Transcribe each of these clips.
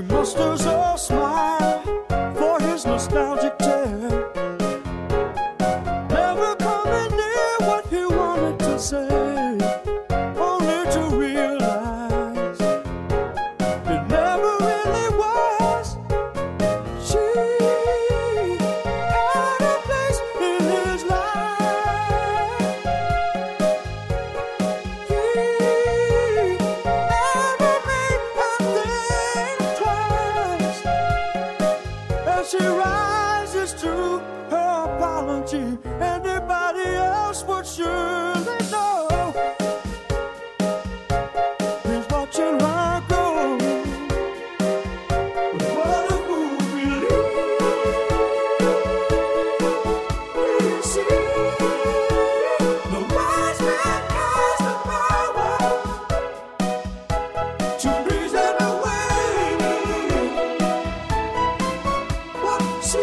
She musters a smile for his nostalgic tale. Never coming near what he wanted to say, she rises to her apology, But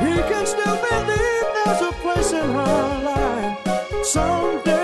he can still believe there's a place in her life someday.